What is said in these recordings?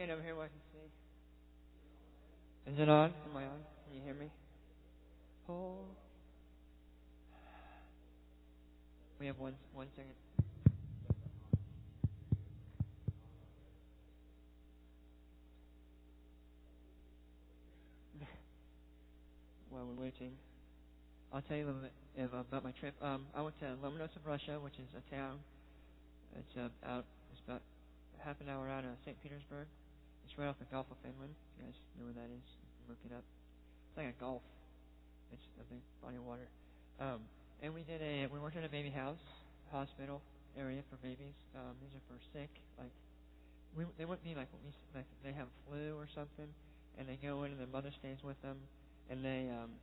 stand over here where I can see. Is it on? Am I on? Can you hear me? Oh. We have one one second. While we're waiting, I'll tell you a little bit about my trip. Um, I went to Lomonosov, Russia, which is a town. It's uh, out. It's about half an hour out of St. Petersburg. It's right off the Gulf of Finland. You guys know where that is? Look it up. It's like a gulf. It's a big body of water. Um, and we did a we worked at a baby house hospital area for babies. Um, these are for sick, like we they wouldn't be like we like they have flu or something, and they go in and their mother stays with them, and they um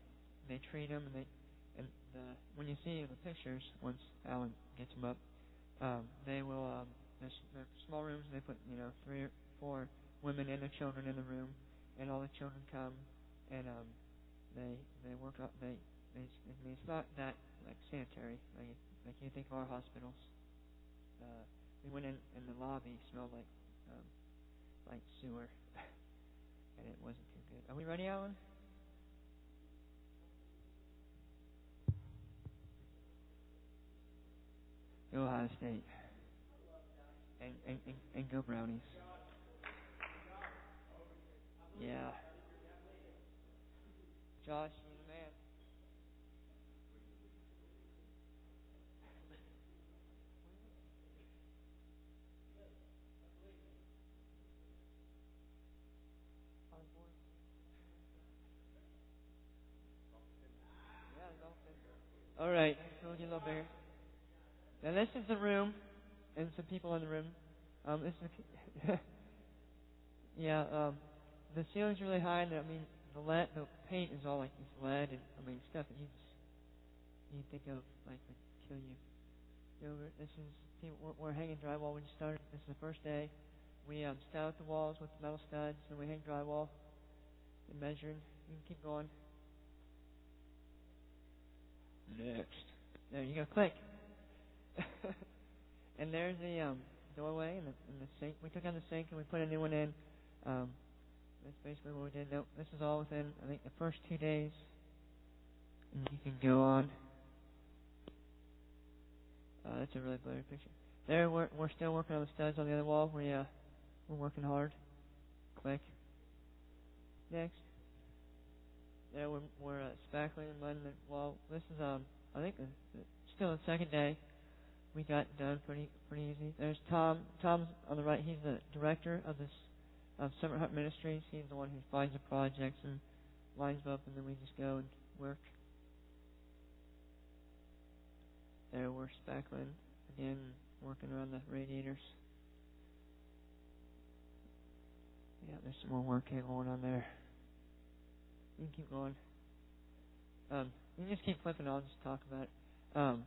they treat them and they and the when you see the pictures once Alan gets them up, um, they will um there's, there's small rooms and they put you know three or four women and their children in the room, and all the children come and um they they work up they they I mean it's not that like sanitary like like you think of our hospitals. Uh, we went in and the lobby smelled like um, like sewer, and it wasn't too good. Are we ready, Alan? Ohio State. And, and, and, and go Brownies. Yeah. Josh, All right, you a little bigger. Now this is the room, and some people in the room. Um, this is, yeah. Um, the ceiling's really high, and I mean the lead, the paint is all like this lead, and I mean stuff that you just you think of like would kill you. you know, this is people, we're, we're hanging drywall. We just started. This is the first day. We um, stout the walls with metal studs, and we hang drywall and measuring. You can keep going. Next. There you go. Click. and there's the um, doorway and the, and the sink. We took out the sink and we put a new one in. Um, that's basically what we did. This is all within, I think, the first two days. And you can go on. Uh, that's a really blurry picture. There, we're we're still working on the studs on the other wall. We uh, we're working hard. Click. Next. There we're, we're uh, spackling and the wall. This is um I think uh, still the second day. We got done pretty pretty easy. There's Tom. Tom's on the right. He's the director of this of Summer Hut Ministries. He's the one who finds the projects and lines them up, and then we just go and work. There we're spackling again, working around the radiators. Yeah, there's some more work going on there. You can keep going. Um, you can just keep flipping. I'll just talk about it. Um,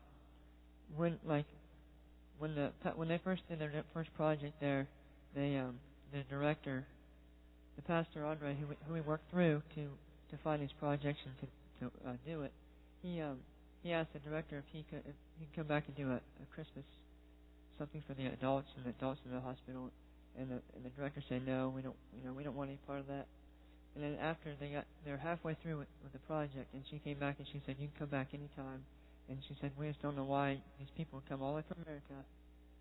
when like when the when they first did their first project there, they um, the director, the pastor Andre, who who we worked through to to find these projects and to to uh, do it, he um he asked the director if he could if he could come back and do a, a Christmas something for the adults and the adults in the hospital, and the and the director said no, we don't you know we don't want any part of that. And then after they got, they're halfway through with, with the project, and she came back and she said, "You can come back anytime." And she said, "We just don't know why these people come all the way from America,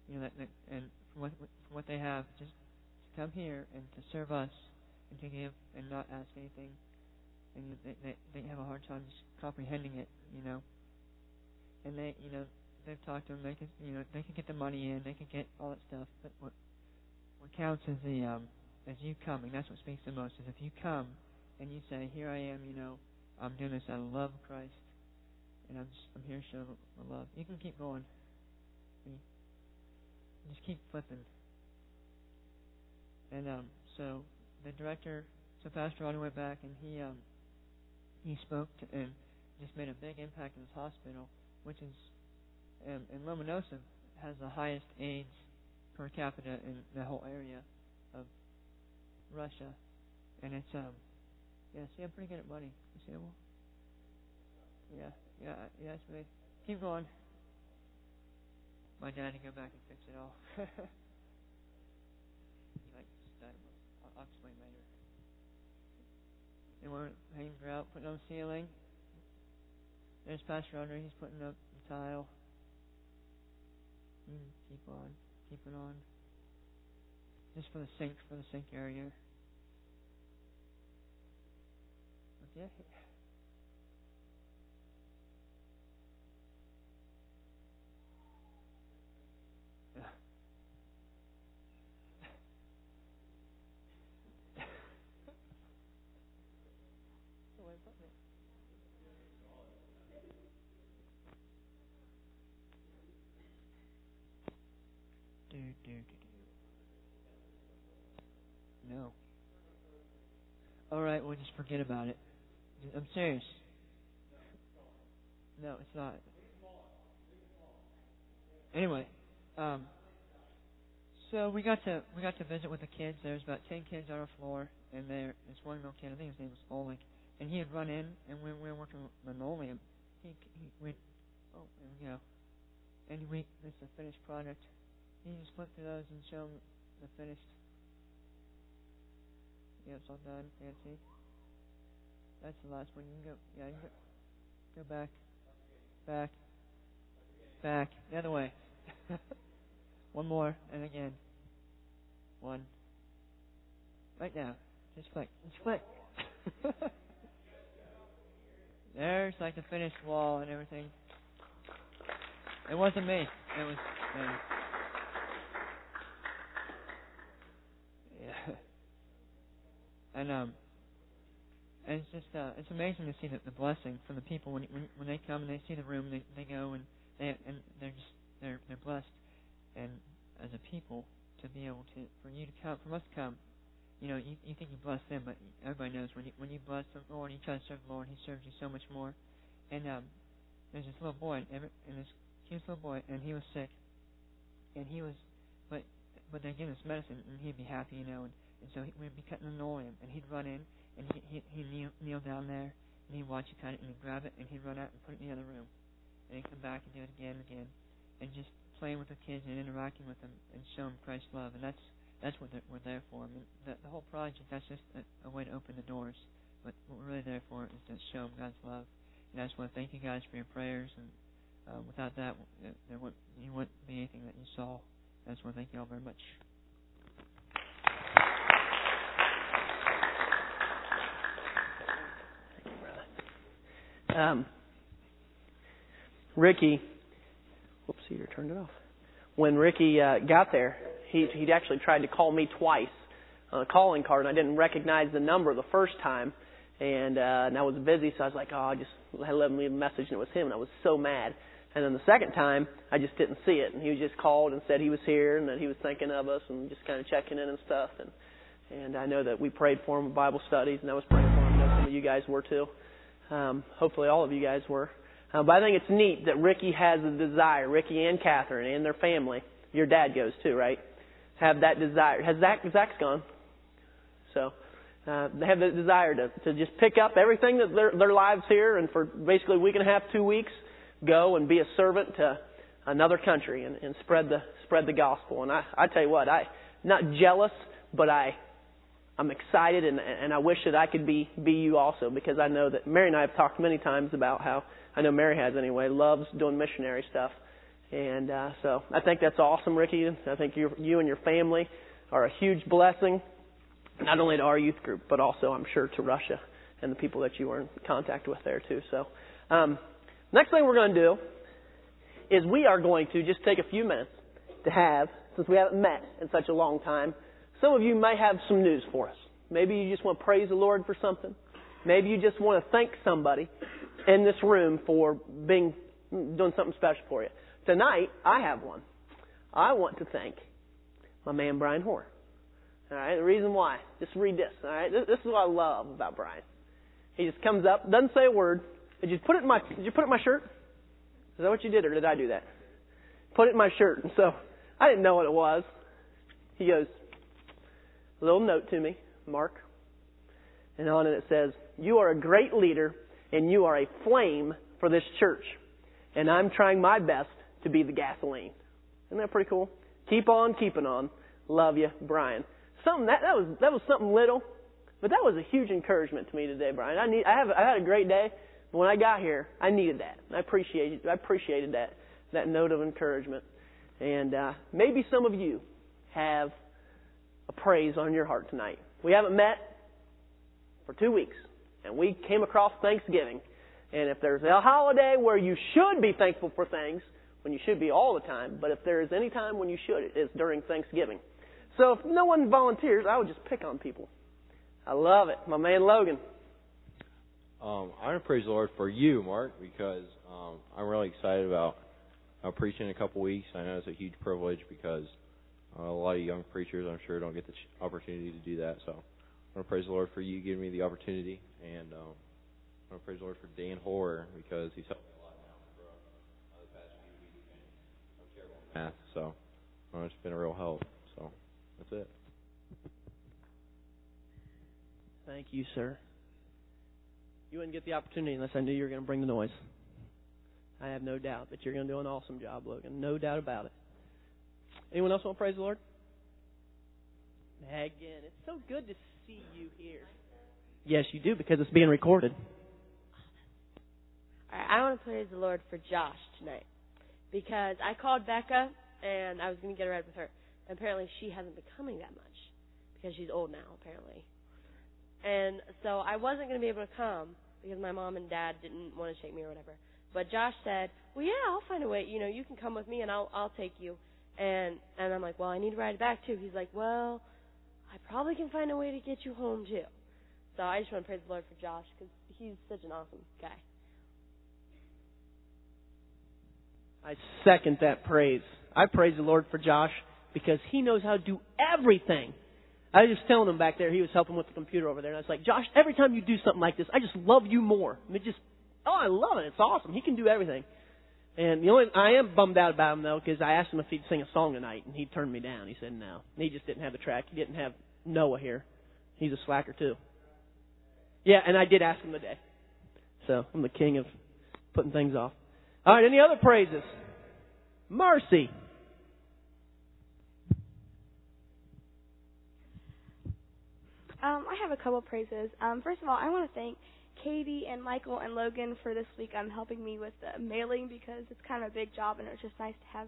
you know, that, that and from what from what they have, just to come here and to serve us and to give and not ask anything, and they they, they have a hard time just comprehending it, you know. And they, you know, they've talked to them. They can, you know, they can get the money in, they can get all that stuff, but what what counts is the um as you coming. That's what speaks the most. Is if you come and you say, "Here I am," you know, I'm doing this of love Christ, and I'm just I'm here to show love. You can keep going. Just keep flipping. And um, so the director, so Pastor Audie went back and he um, he spoke to, and just made a big impact in this hospital, which is um, in Lomonosov has the highest AIDS per capita in the whole area of Russia, and it's um, yeah. See, I'm pretty good at money. You see, well, yeah, yeah, yeah. It's me. Keep going. My dad to go back and fix it all. he likes that. And we're hanging out, putting on the ceiling. There's Pastor Andre, he's putting up the tile. You keep on, keep it on. Just for the sink, for the sink area. Okay do, do, do. No. Well, just forget about it. I'm serious. No, it's not. Anyway, um, so we got to we got to visit with the kids. There's about ten kids on our floor, and there this one little kid, I think his name was Oleg, and he had run in, and when we were working linoleum, he he went, oh, there we go, and we this is a finished product. He just flip through those and show them the finished. Yeah, it's all done. Fancy. That's the last one. You can go. Yeah, you can go. Go back. Back. Back. The other way. one more, and again. One. Right now. Just click. Just click. There's like the finished wall and everything. It wasn't me. It was. Man. Yeah. And um, and it's just uh, it's amazing to see the, the blessing from the people when when when they come and they see the room, they they go and they and they're just they're they're blessed, and as a people to be able to for you to come from us to come, you know you you think you bless them, but everybody knows when you when you bless the Lord, you try to serve the Lord, He serves you so much more. And um, there's this little boy, and this cute little boy, and he was sick, and he was, but but they give him this medicine, and he'd be happy, you know, and and so he, we'd be cutting linoleum, and he'd run in, and he, he, he'd kneel, kneel down there, and he'd watch you cut it, and he'd grab it, and he'd run out and put it in the other room. And he'd come back and do it again and again, and just playing with the kids and interacting with them and show them Christ's love. And that's that's what we're there for. I mean, the, the whole project, that's just a, a way to open the doors. But what we're really there for is to show them God's love. And I just want to thank you guys for your prayers. And uh, without that, there wouldn't, you wouldn't be anything that you saw. I just want to thank you all very much. Um, Ricky, whoops, you turned it off. When Ricky uh, got there, he he'd actually tried to call me twice on a calling card, and I didn't recognize the number the first time, and uh, and I was busy, so I was like, oh, I just I let him leave a message, and it was him, and I was so mad. And then the second time, I just didn't see it, and he was just called and said he was here and that he was thinking of us and just kind of checking in and stuff. And and I know that we prayed for him with Bible studies, and I was praying for him. I know some of you guys were too. Um, hopefully, all of you guys were. Uh, but I think it's neat that Ricky has a desire. Ricky and Catherine and their family. Your dad goes too, right? Have that desire. Has Zach? Zach's gone. So uh, they have the desire to to just pick up everything that their their lives here, and for basically a week and a half, two weeks, go and be a servant to another country and, and spread the spread the gospel. And I I tell you what, I not jealous, but I I'm excited and, and I wish that I could be, be you also because I know that Mary and I have talked many times about how, I know Mary has anyway, loves doing missionary stuff. And, uh, so I think that's awesome, Ricky. I think you, you and your family are a huge blessing, not only to our youth group, but also I'm sure to Russia and the people that you are in contact with there too. So, um, next thing we're going to do is we are going to just take a few minutes to have, since we haven't met in such a long time, some of you may have some news for us. Maybe you just want to praise the Lord for something. Maybe you just want to thank somebody in this room for being doing something special for you. Tonight, I have one. I want to thank my man Brian Hoare. All right, the reason why. Just read this. All right, this, this is what I love about Brian. He just comes up, doesn't say a word. Did you put it in my? Did you put it in my shirt? Is that what you did, or did I do that? Put it in my shirt. And so I didn't know what it was. He goes, a little note to me, Mark. And on it it says, You are a great leader and you are a flame for this church. And I'm trying my best to be the gasoline. Isn't that pretty cool? Keep on keeping on. Love you, Brian. Something that, that was that was something little, But that was a huge encouragement to me today, Brian. I need I have I had a great day, but when I got here, I needed that. I appreciated I appreciated that that note of encouragement. And uh, maybe some of you have a praise on your heart tonight. We haven't met for two weeks, and we came across Thanksgiving. And if there's a holiday where you should be thankful for things, when you should be all the time, but if there is any time when you should, it's during Thanksgiving. So if no one volunteers, I would just pick on people. I love it. My man Logan. Um, I want to praise the Lord for you, Mark, because um, I'm really excited about uh, preaching in a couple weeks. I know it's a huge privilege because uh, a lot of young preachers, I'm sure, don't get the opportunity to do that. So I want to praise the Lord for you giving me the opportunity, and um, I want to praise the Lord for Dan Hoare because he's helped me a lot now for uh, the past few weeks. I'm terrible at math, so uh, it's been a real help. So that's it. Thank you, sir. You wouldn't get the opportunity unless I knew you were going to bring the noise. I have no doubt that you're going to do an awesome job, Logan. No doubt about it. Anyone else want to praise the Lord? Megan, it's so good to see you here. Yes, you do because it's being recorded. All right, I want to praise the Lord for Josh tonight because I called Becca and I was going to get a ride with her. And apparently, she hasn't been coming that much because she's old now, apparently. And so I wasn't going to be able to come because my mom and dad didn't want to take me or whatever. But Josh said, "Well, yeah, I'll find a way. You know, you can come with me and I'll I'll take you." And and I'm like, "Well, I need to ride it back too." He's like, "Well, I probably can find a way to get you home too." So I just want to praise the Lord for Josh because he's such an awesome guy. I second that praise. I praise the Lord for Josh because he knows how to do everything. I was just telling him back there, he was helping with the computer over there, and I was like, Josh, every time you do something like this, I just love you more. I mean, just, oh, I love it. It's awesome. He can do everything. And the only, I am bummed out about him though, because I asked him if he'd sing a song tonight, and he turned me down. He said no. He just didn't have the track. He didn't have Noah here. He's a slacker too. Yeah, and I did ask him today. So I'm the king of putting things off. All right, any other praises? Mercy. Um, I have a couple praises. Um, first of all, I want to thank Katie and Michael and Logan for this week um, helping me with the mailing because it's kind of a big job and it was just nice to have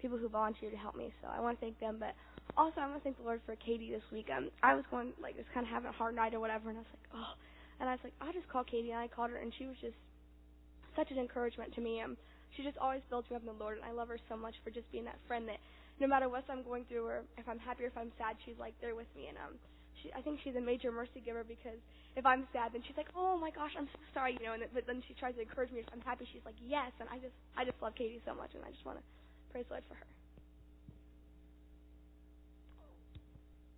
people who volunteer to help me. So I want to thank them. But also, I want to thank the Lord for Katie this week. Um, I was going like just kind of having a hard night or whatever, and I was like, oh, and I was like, I'll just call Katie, and I called her, and she was just such an encouragement to me. Um, she just always builds me up in the Lord, and I love her so much for just being that friend that no matter what I'm going through, or if I'm happy or if I'm sad, she's like there with me, and um she, I think she's a major mercy giver because if I'm sad, then she's like, "Oh my gosh, I'm so sorry," you know. And but then she tries to encourage me. If I'm happy, she's like, "Yes." And I just, I just love Katie so much, and I just want to praise the Lord for her.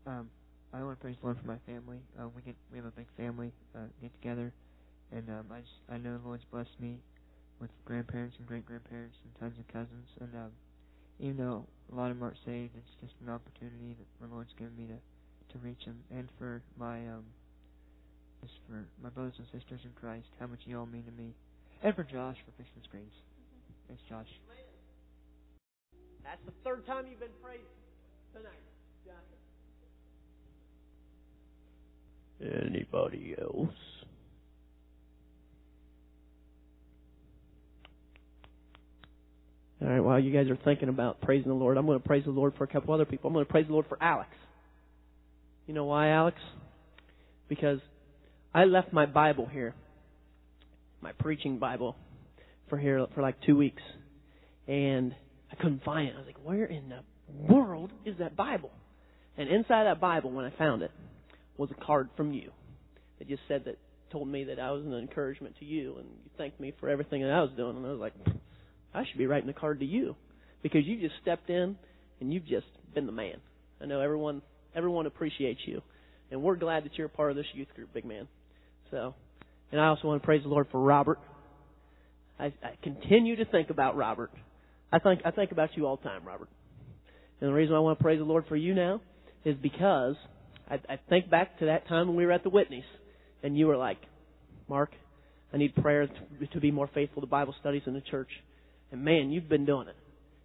Um, I want to praise the Lord for my family. Um, we get we have a big family uh, get together, and um, I just I know the Lord's blessed me with grandparents and great grandparents and tons of cousins. And um, even though a lot of them aren't saved, it's just an opportunity that the Lord's given me to to reach them, and for my um, just for my brothers and sisters in Christ, how much you all mean to me, and for Josh for fixing the screens. Thanks, Josh. That's the third time you've been praised tonight, Josh. Anybody else? All right, while you guys are thinking about praising the Lord, I'm going to praise the Lord for a couple other people. I'm going to praise the Lord for Alex. You know why, Alex? Because I left my Bible here, my preaching Bible, for here for like two weeks, and I couldn't find it. I was like, where in the world is that Bible? And inside that Bible, when I found it, was a card from you that just said that told me that I was an encouragement to you, and you thanked me for everything that I was doing. And I was like, I should be writing a card to you because you just stepped in and you've just been the man. I know everyone everyone appreciates you, and we're glad that you're a part of this youth group, big man. So, and I also want to praise the Lord for Robert. I, I continue to think about Robert. I think I think about you all the time, Robert. And the reason I want to praise the Lord for you now is because I, I think back to that time when we were at the Whitneys, and you were like, Mark, I need prayer to, to be more faithful to Bible studies in the church. And man, you've been doing it.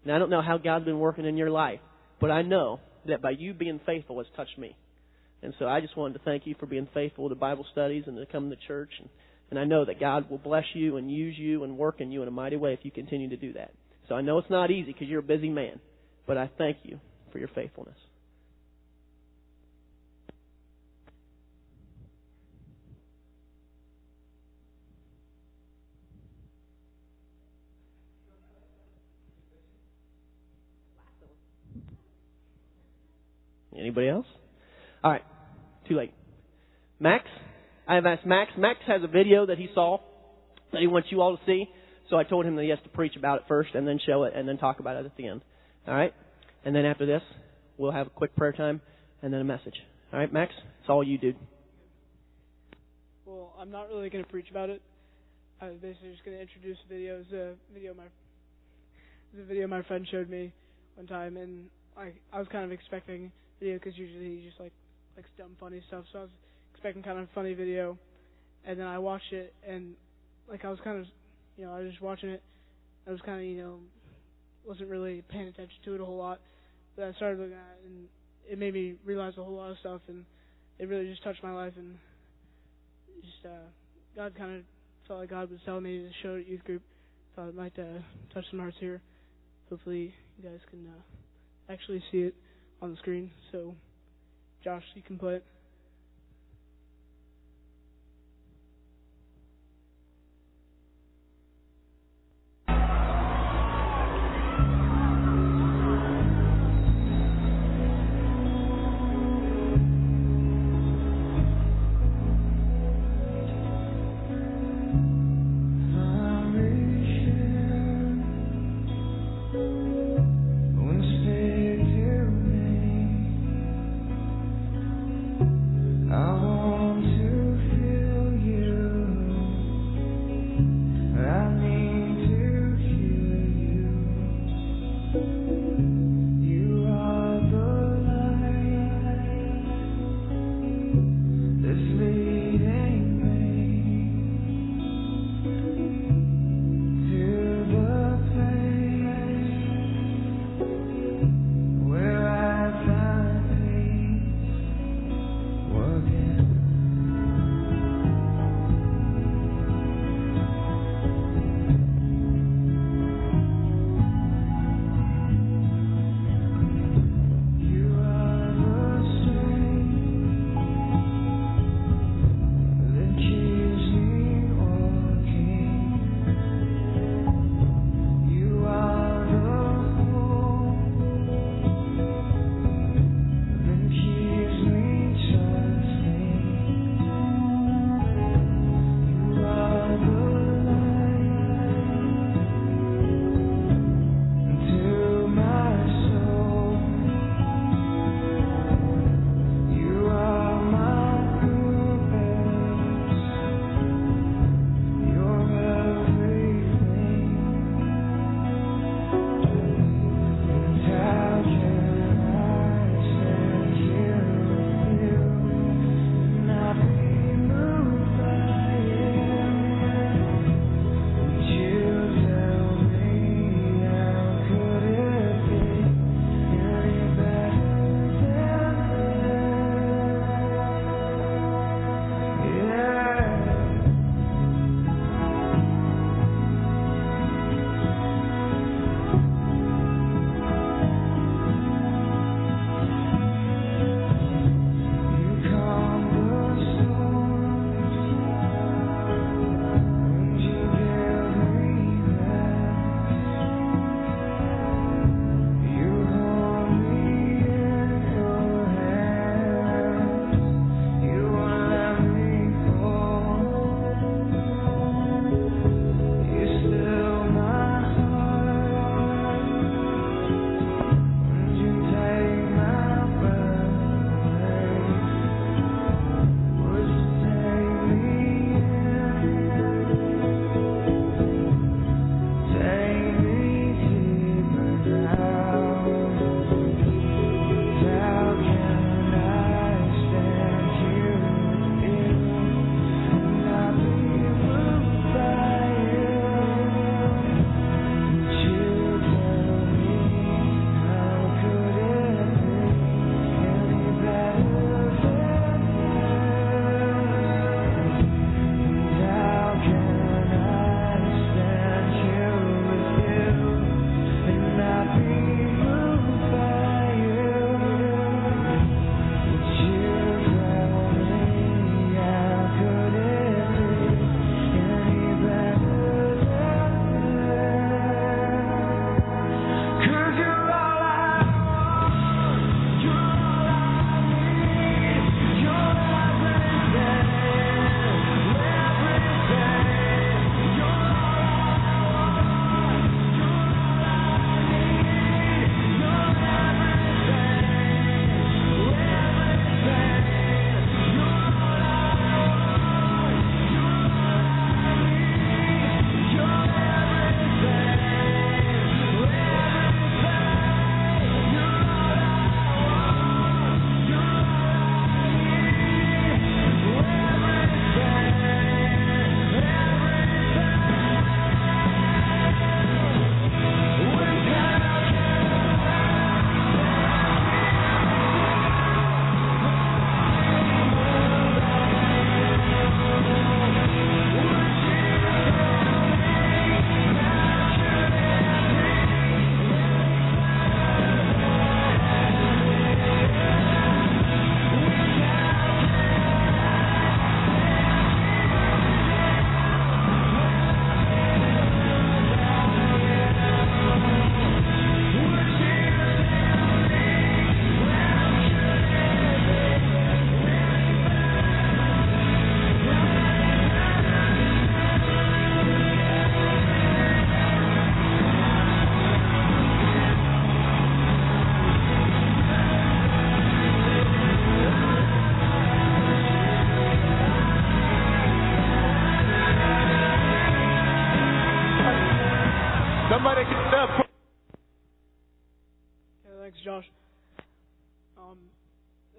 And I don't know how God's been working in your life, but I know that by you being faithful has touched me. And so I just wanted to thank you for being faithful to Bible studies and to come to church. And, and I know that God will bless you and use you and work in you in a mighty way if you continue to do that. So I know it's not easy because you're a busy man, but I thank you for your faithfulness. Anybody else? All right. Too late. Max? I have asked Max. Max has a video that he saw that he wants you all to see. So I told him that he has to preach about it first and then show it and then talk about it at the end. All right? And then after this, we'll have a quick prayer time and then a message. All right, Max? It's all you, dude. Well, I'm not really going to preach about it. I was basically just going to introduce the video. It's a uh, video my a video my friend showed me one time, and I I was kind of expecting video because usually he just like likes dumb funny stuff. So I was expecting kind of a funny video, and then I watched it, and like I was kind of you know I was just watching it. I was kind of you know wasn't really paying attention to it a whole lot, but I started looking at it, and it made me realize a whole lot of stuff, and it really just touched my life, and just uh, God kind of felt like God was telling me to show it at youth group. Thought it might uh, touch some hearts here. Hopefully, you guys can uh, actually see it on the screen. So, Josh, you can play.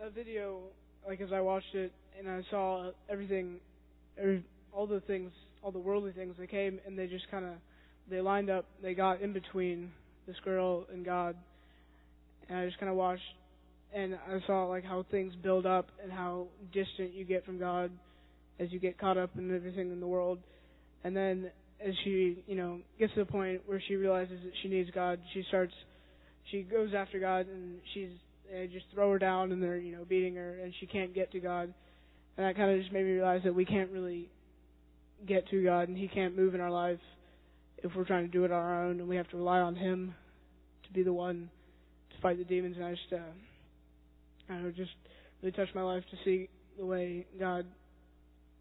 That video, like as I watched it and I saw everything, every, all the things, all the worldly things, they came and they just kind of, they lined up, they got in between this girl and God, and I just kind of watched, and I saw like how things build up and how distant you get from God as you get caught up in everything in the world, and then as she, you know, gets to the point where she realizes that she needs God, she starts, she goes after God, and she's they just throw her down, and they're, you know, beating her, and she can't get to God, and that kind of just made me realize that we can't really get to God, and He can't move in our life if we're trying to do it on our own, and we have to rely on Him to be the one to fight the demons. And I just, uh, I don't know, just really touched my life to see the way God,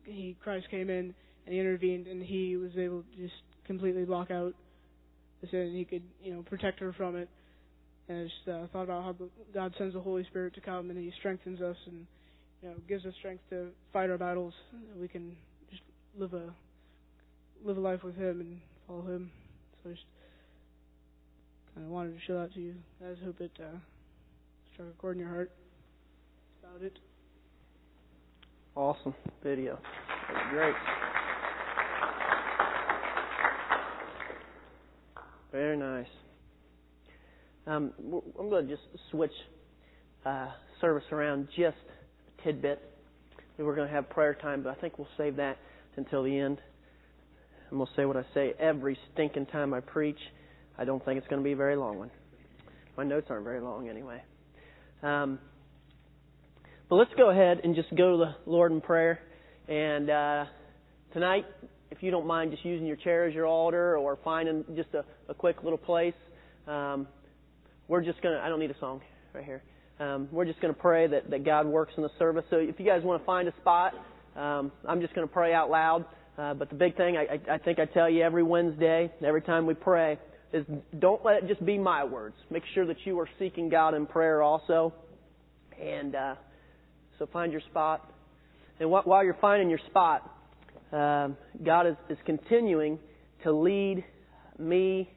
He Christ came in and He intervened, and He was able to just completely block out the sin, and He could, you know, protect her from it. And I just uh, thought about how God sends the Holy Spirit to come, and He strengthens us, and you know, gives us strength to fight our battles. We can just live a live a life with Him and follow Him. So I just kind of wanted to show that to you. I just hope it uh, struck a chord in your heart. About it. Awesome video. That's great. Very nice. Um, I'm going to just switch uh, service around just a tidbit. We're going to have prayer time, but I think we'll save that until the end. And we'll say what I say every stinking time I preach. I don't think it's going to be a very long one. My notes aren't very long anyway. Um, but let's go ahead and just go to the Lord in prayer. And uh, tonight, if you don't mind just using your chair as your altar or finding just a, a quick little place, um, we're just going to, I don't need a song right here. Um, we're just going to pray that, that God works in the service. So if you guys want to find a spot, um, I'm just going to pray out loud. Uh, but the big thing, I, I, I think I tell you every Wednesday, every time we pray, is don't let it just be my words. Make sure that you are seeking God in prayer also. And uh, so find your spot. And wh- while you're finding your spot, um, God is, is continuing to lead me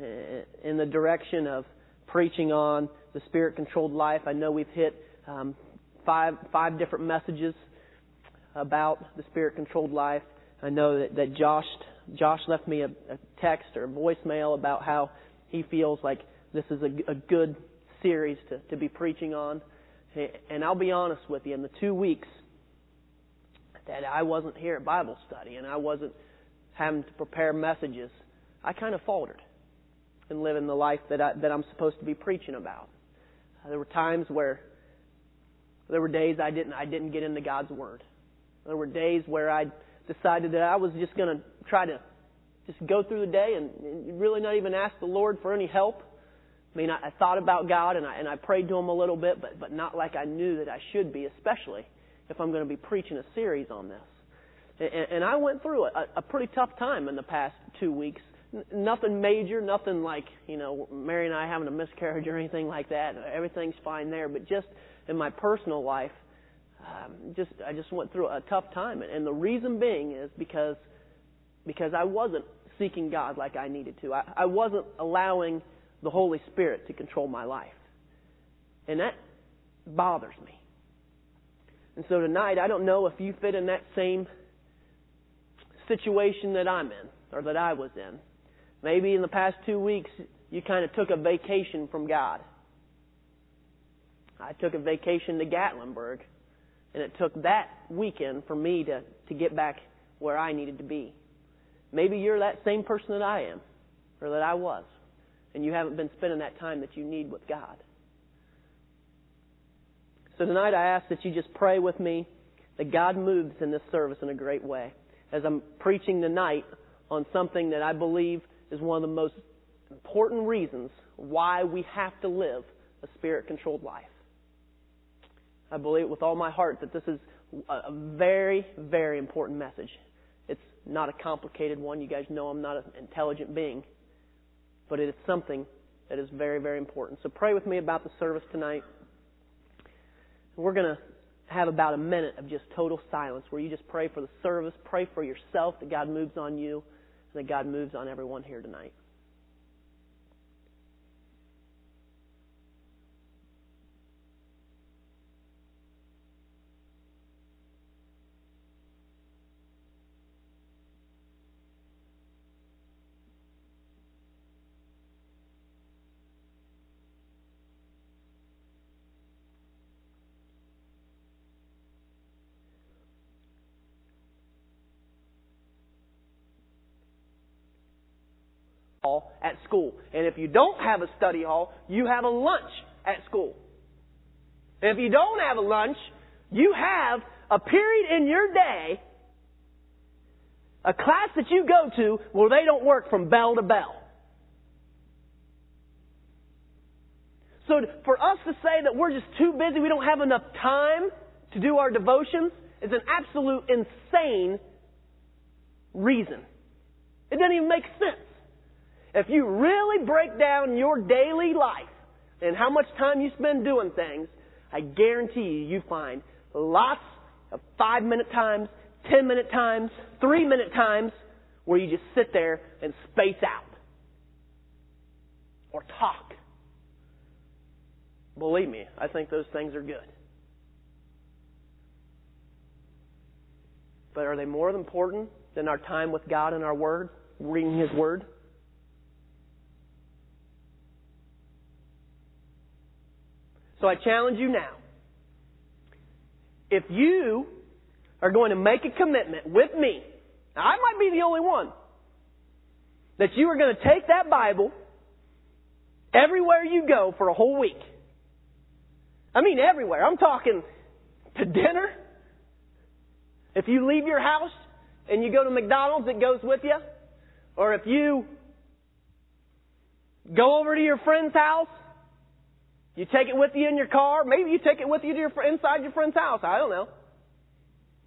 uh, in the direction of preaching on the spirit controlled life. I know we've hit um, five five different messages about the spirit controlled life. I know that, that Josh Josh left me a, a text or a voicemail about how he feels like this is a, a good series to, to be preaching on. And I'll be honest with you, in the two weeks that I wasn't here at Bible study and I wasn't having to prepare messages, I kind of faltered in living the life that I, that I'm supposed to be preaching about. Uh, there were times where there were days I didn't I didn't get into God's Word. There were days where I decided that I was just going to try to just go through the day and, and really not even ask the Lord for any help. I mean, I, I thought about God and I and I prayed to Him a little bit, but but not like I knew that I should be, especially if I'm going to be preaching a series on this. And, and I went through a, a pretty tough time in the past two weeks. Nothing major, nothing like you know Mary and I having a miscarriage or anything like that. Everything's fine there, but just in my personal life, um, just I just went through a tough time, and the reason being is because because I wasn't seeking God like I needed to. I, I wasn't allowing the Holy Spirit to control my life, and that bothers me. And so tonight, I don't know if you fit in that same situation that I'm in or that I was in. Maybe in the past two weeks, you kind of took a vacation from God. I took a vacation to Gatlinburg, and it took that weekend for me to, to get back where I needed to be. Maybe you're that same person that I am, or that I was, and you haven't been spending that time that you need with God. So tonight I ask that you just pray with me that God moves in this service in a great way. As I'm preaching tonight on something that I believe is one of the most important reasons why we have to live a spirit controlled life. I believe with all my heart that this is a very, very important message. It's not a complicated one. You guys know I'm not an intelligent being. But it is something that is very, very important. So pray with me about the service tonight. We're going to have about a minute of just total silence where you just pray for the service, pray for yourself that God moves on you, that God moves on everyone here tonight. Hall at school. And if you don't have a study hall, you have a lunch at school. And if you don't have a lunch, you have a period in your day, a class that you go to where they don't work from bell to bell. So for us to say that we're just too busy, we don't have enough time to do our devotions, is an absolute insane reason. It doesn't even make sense. If you really break down your daily life and how much time you spend doing things, I guarantee you, you find lots of five minute times, ten minute times, three minute times where you just sit there and space out or talk. Believe me, I think those things are good. But are they more important than our time with God and our Word, reading His Word? So I challenge you now. If you are going to make a commitment with me, I might be the only one, that you are going to take that Bible everywhere you go for a whole week. I mean everywhere. I'm talking to dinner. If you leave your house and you go to McDonald's, it goes with you. Or if you go over to your friend's house you take it with you in your car. Maybe you take it with you to your, inside your friend's house. I don't know.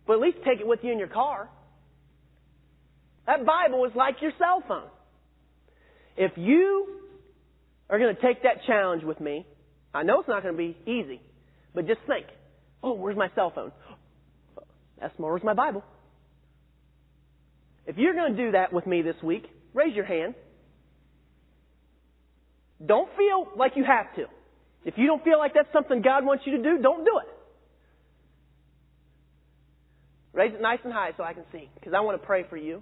But at least take it with you in your car. That Bible is like your cell phone. If you are going to take that challenge with me, I know it's not going to be easy, but just think, oh, where's my cell phone? That's more, where's my Bible? If you're going to do that with me this week, raise your hand. Don't feel like you have to. If you don't feel like that's something God wants you to do, don't do it. Raise it nice and high so I can see, because I want to pray for you.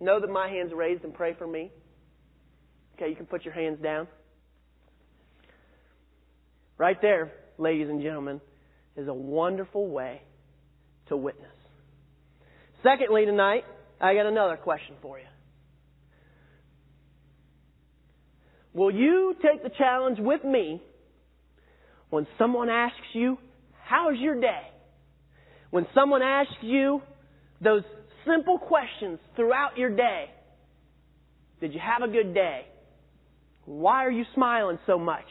Know that my hand's raised and pray for me. Okay, you can put your hands down. Right there, ladies and gentlemen, is a wonderful way to witness. Secondly, tonight, I got another question for you. Will you take the challenge with me when someone asks you, How's your day? When someone asks you those simple questions throughout your day Did you have a good day? Why are you smiling so much?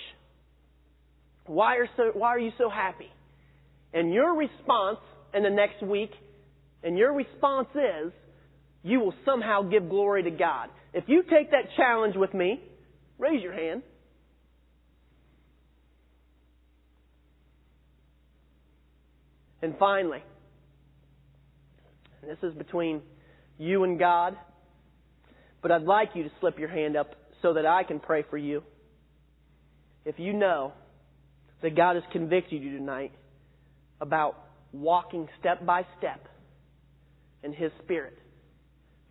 Why are, so, why are you so happy? And your response in the next week, and your response is, you will somehow give glory to God. If you take that challenge with me, Raise your hand. And finally, this is between you and God, but I'd like you to slip your hand up so that I can pray for you. If you know that God has convicted you tonight about walking step by step in His Spirit,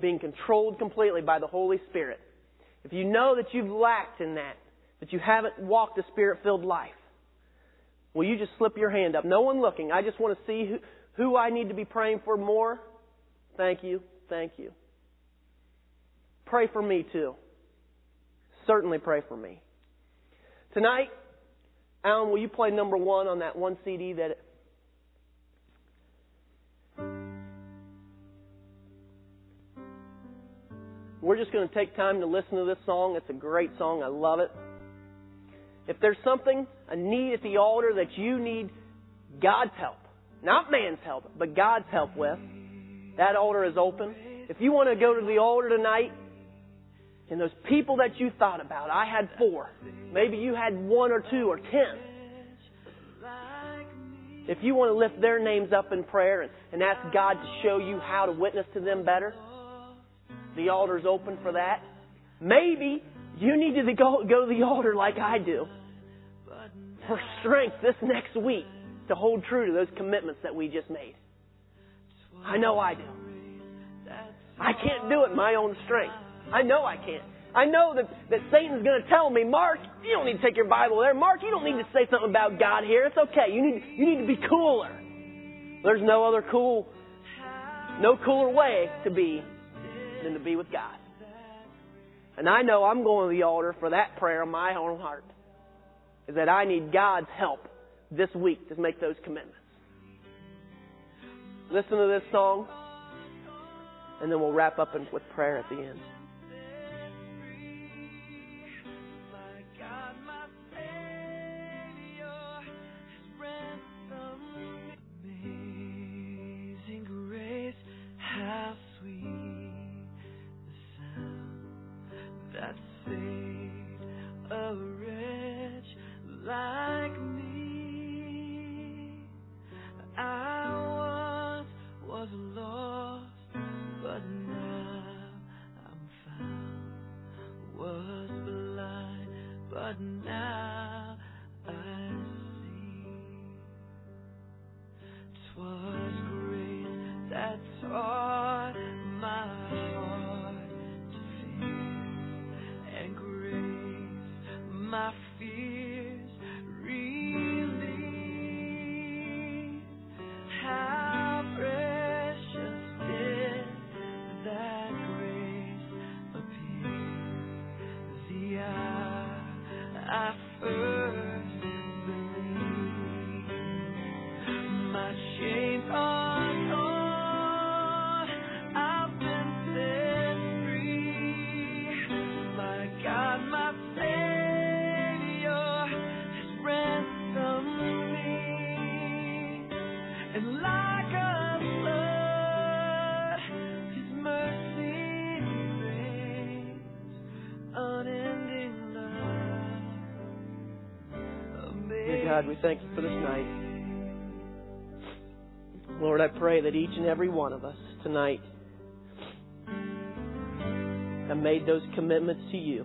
being controlled completely by the Holy Spirit, if you know that you've lacked in that, that you haven't walked a spirit filled life, will you just slip your hand up? No one looking. I just want to see who, who I need to be praying for more. Thank you. Thank you. Pray for me too. Certainly pray for me. Tonight, Alan, will you play number one on that one CD that We're just going to take time to listen to this song. It's a great song. I love it. If there's something, a need at the altar that you need God's help, not man's help, but God's help with, that altar is open. If you want to go to the altar tonight, and those people that you thought about, I had four. Maybe you had one or two or ten. If you want to lift their names up in prayer and, ask God to show you how to witness to them better, the altar's open for that. Maybe you need to go, go to the altar like I do for strength this next week to hold true to those commitments that we just made. I know I do. I can't do it in my own strength. I know I can't. I know that, that Satan's going to tell me, Mark, you don't need to take your Bible there. Mark, you don't need to say something about God here. It's okay. You need, you need to be cooler. There's no other cool, no cooler way to be than to be with God. And I know I'm going to the altar for that prayer in my own heart. Is that I need God's help this week to make those commitments. Listen to this song, and then we'll wrap up with prayer at the end. God, we thank you for this night. Lord, I pray that each and every one of us tonight have made those commitments to you.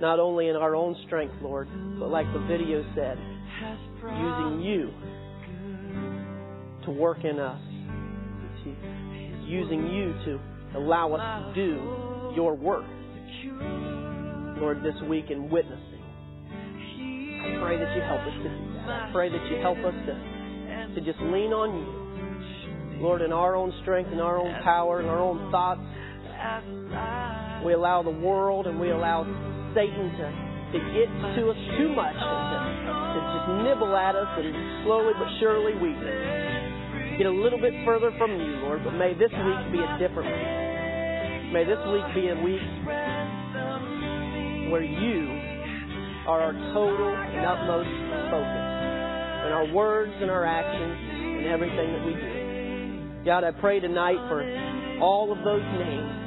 Not only in our own strength, Lord, but like the video said, using you to work in us, using you to allow us to do your work. Lord, this week in witnessing I pray that you help us to do that. I pray that you help us to, to just lean on you. Lord, in our own strength, in our own power, in our own thoughts, we allow the world and we allow Satan to, to get to us too much and to, to just nibble at us, and slowly but surely we get a little bit further from you, Lord. But may this week be a different week. May this week be a week where you are our total and utmost focus in our words and our actions and everything that we do. God, I pray tonight for all of those names,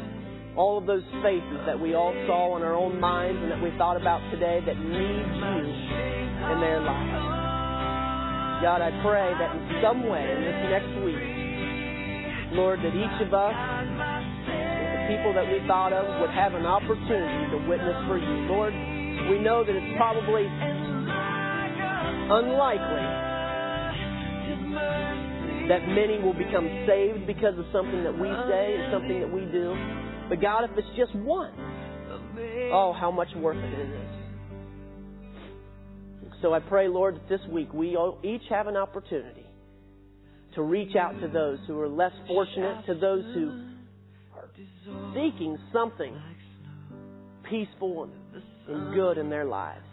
all of those faces that we all saw in our own minds and that we thought about today that need you in their lives. God, I pray that in some way in this next week, Lord, that each of us, the people that we thought of, would have an opportunity to witness for you. Lord, we know that it's probably unlikely that many will become saved because of something that we say and something that we do. But God, if it's just one, oh, how much worth it is. So I pray, Lord, that this week we each have an opportunity to reach out to those who are less fortunate, to those who are seeking something peaceful and good in their lives.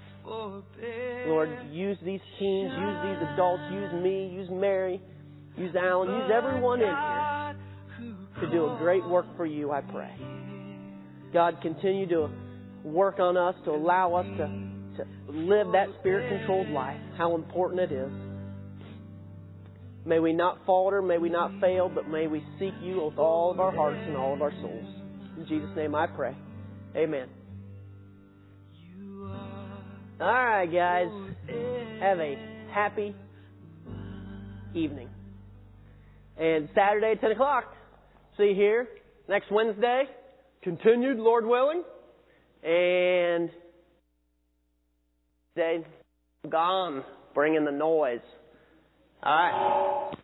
Lord, use these teens, use these adults, use me, use Mary, use Alan, use everyone in here to do a great work for you, I pray. God, continue to work on us to allow us to, to live that spirit controlled life, how important it is. May we not falter, may we not fail, but may we seek you with all of our hearts and all of our souls. In Jesus' name I pray. Amen. All right, guys. Have a happy evening. And Saturday, at 10 o'clock. See here next Wednesday. Continued, Lord willing. And day gone, bringing the noise. All right.